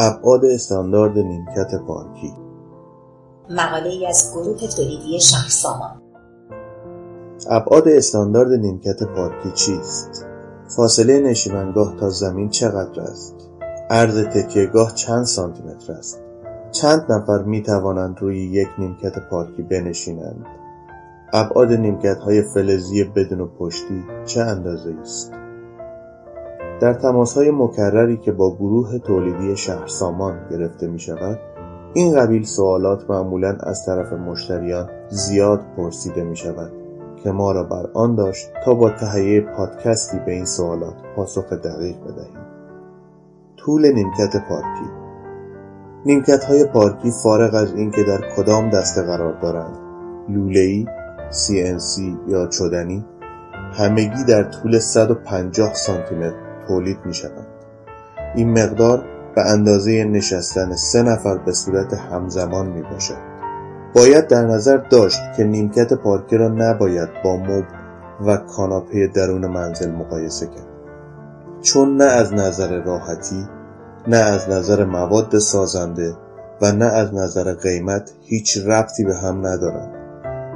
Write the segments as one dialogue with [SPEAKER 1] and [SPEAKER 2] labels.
[SPEAKER 1] ابعاد استاندارد نیمکت پارکی
[SPEAKER 2] مقاله ای از گروه تولیدی شهرسامان
[SPEAKER 1] ابعاد استاندارد نیمکت پارکی چیست؟ فاصله نشیمنگاه تا زمین چقدر است؟ عرض تکیهگاه چند سانتی متر است؟ چند نفر می توانند روی یک نیمکت پارکی بنشینند؟ ابعاد نیمکت های فلزی بدون پشتی چه اندازه است؟ در تماس های مکرری که با گروه تولیدی شهرسامان گرفته می شود این قبیل سوالات معمولا از طرف مشتریان زیاد پرسیده می شود که ما را بر آن داشت تا با تهیه پادکستی به این سوالات پاسخ دقیق بدهیم. طول نیمکت پارکی. نیمکت های پارکی فارغ از اینکه در کدام دسته قرار دارند لوله‌ای، CNC یا چدنی همگی در طول 150 سانتی متر تولید می شوند. این مقدار به اندازه نشستن سه نفر به صورت همزمان می باشد. باید در نظر داشت که نیمکت پارکی را نباید با مبل و کاناپه درون منزل مقایسه کرد چون نه از نظر راحتی نه از نظر مواد سازنده و نه از نظر قیمت هیچ ربطی به هم ندارند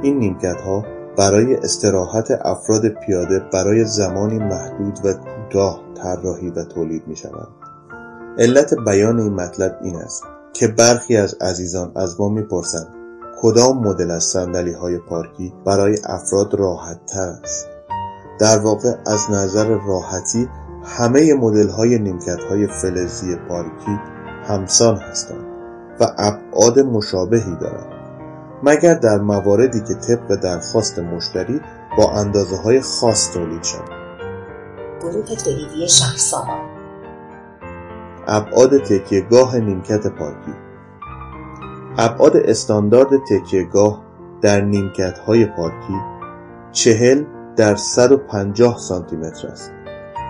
[SPEAKER 1] این نیمکت ها برای استراحت افراد پیاده برای زمانی محدود و کوتاه طراحی و تولید می شوند. علت بیان این مطلب این است که برخی از عزیزان از ما می‌پرسند کدام مدل از صندلی های پارکی برای افراد راحت تر است در واقع از نظر راحتی همه مدل های نیمکت های فلزی پارکی همسان هستند و ابعاد مشابهی دارند مگر در مواردی که طبق درخواست مشتری با اندازه های خاص تولید شود؟
[SPEAKER 2] گروه تولیدی شهرسامان
[SPEAKER 1] ابعاد تکیهگاه نیمکت پارکی. ابعاد استاندارد تکیهگاه در نیمکت های پارکی چهل در 150 سانتی متر است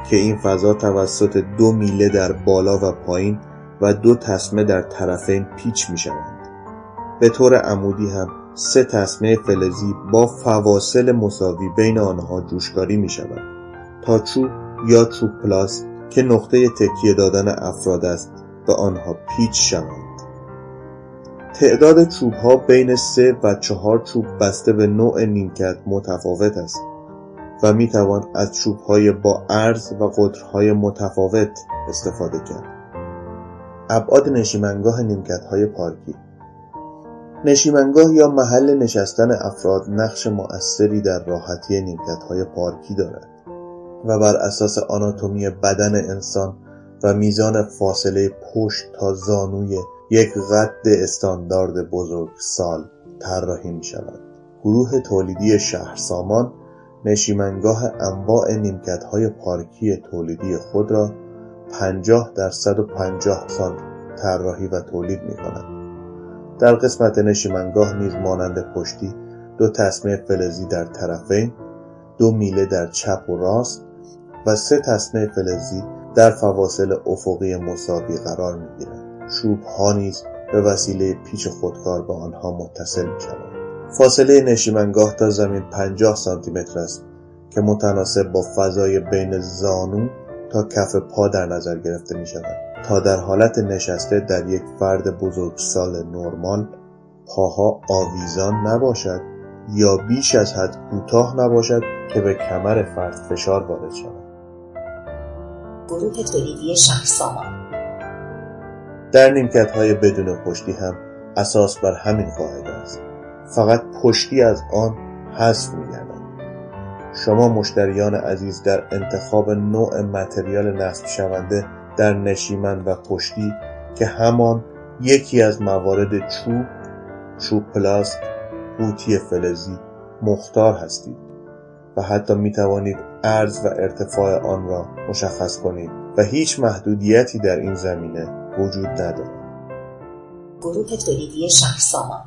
[SPEAKER 1] که این فضا توسط دو میله در بالا و پایین و دو تسمه در طرفین پیچ می شوند. به طور عمودی هم سه تسمه فلزی با فواصل مساوی بین آنها جوشکاری می شود تا چوب یا چوب پلاس که نقطه تکیه دادن افراد است به آنها پیچ شوند تعداد چوب ها بین سه و چهار چوب بسته به نوع نیمکت متفاوت است و می توان از چوب های با عرض و قطرهای متفاوت استفاده کرد. ابعاد نشیمنگاه نیمکت های پارکی نشیمنگاه یا محل نشستن افراد نقش مؤثری در راحتی نیمکت های پارکی دارد و بر اساس آناتومی بدن انسان و میزان فاصله پشت تا زانوی یک قد استاندارد بزرگسال طراحی می شود. گروه تولیدی شهرسامان نشیمنگاه انواع نیمکت های پارکی تولیدی خود را 50 در 150 سانت طراحی و تولید می کند. در قسمت نشیمنگاه نیز مانند پشتی دو تسمه فلزی در طرفین دو میله در چپ و راست و سه تسمه فلزی در فواصل افقی مساوی قرار می گیرند. چوب ها نیز به وسیله پیچ خودکار به آنها متصل می شود. فاصله نشیمنگاه تا زمین 50 سانتی متر است که متناسب با فضای بین زانو تا کف پا در نظر گرفته می شود تا در حالت نشسته در یک فرد بزرگسال نرمال پاها آویزان نباشد یا بیش از حد کوتاه نباشد که به کمر فرد فشار وارد شود.
[SPEAKER 2] گروه تولیدی
[SPEAKER 1] در نیمکت های بدون پشتی هم اساس بر همین قاعده است. فقط پشتی از آن حذف میگردد. شما مشتریان عزیز در انتخاب نوع متریال نصب شونده در نشیمن و پشتی که همان یکی از موارد چوب چوب پلاست قوطی فلزی مختار هستید و حتی می توانید عرض و ارتفاع آن را مشخص کنید و هیچ محدودیتی در این زمینه وجود ندارد.
[SPEAKER 2] گروه تولیدی شهرسامان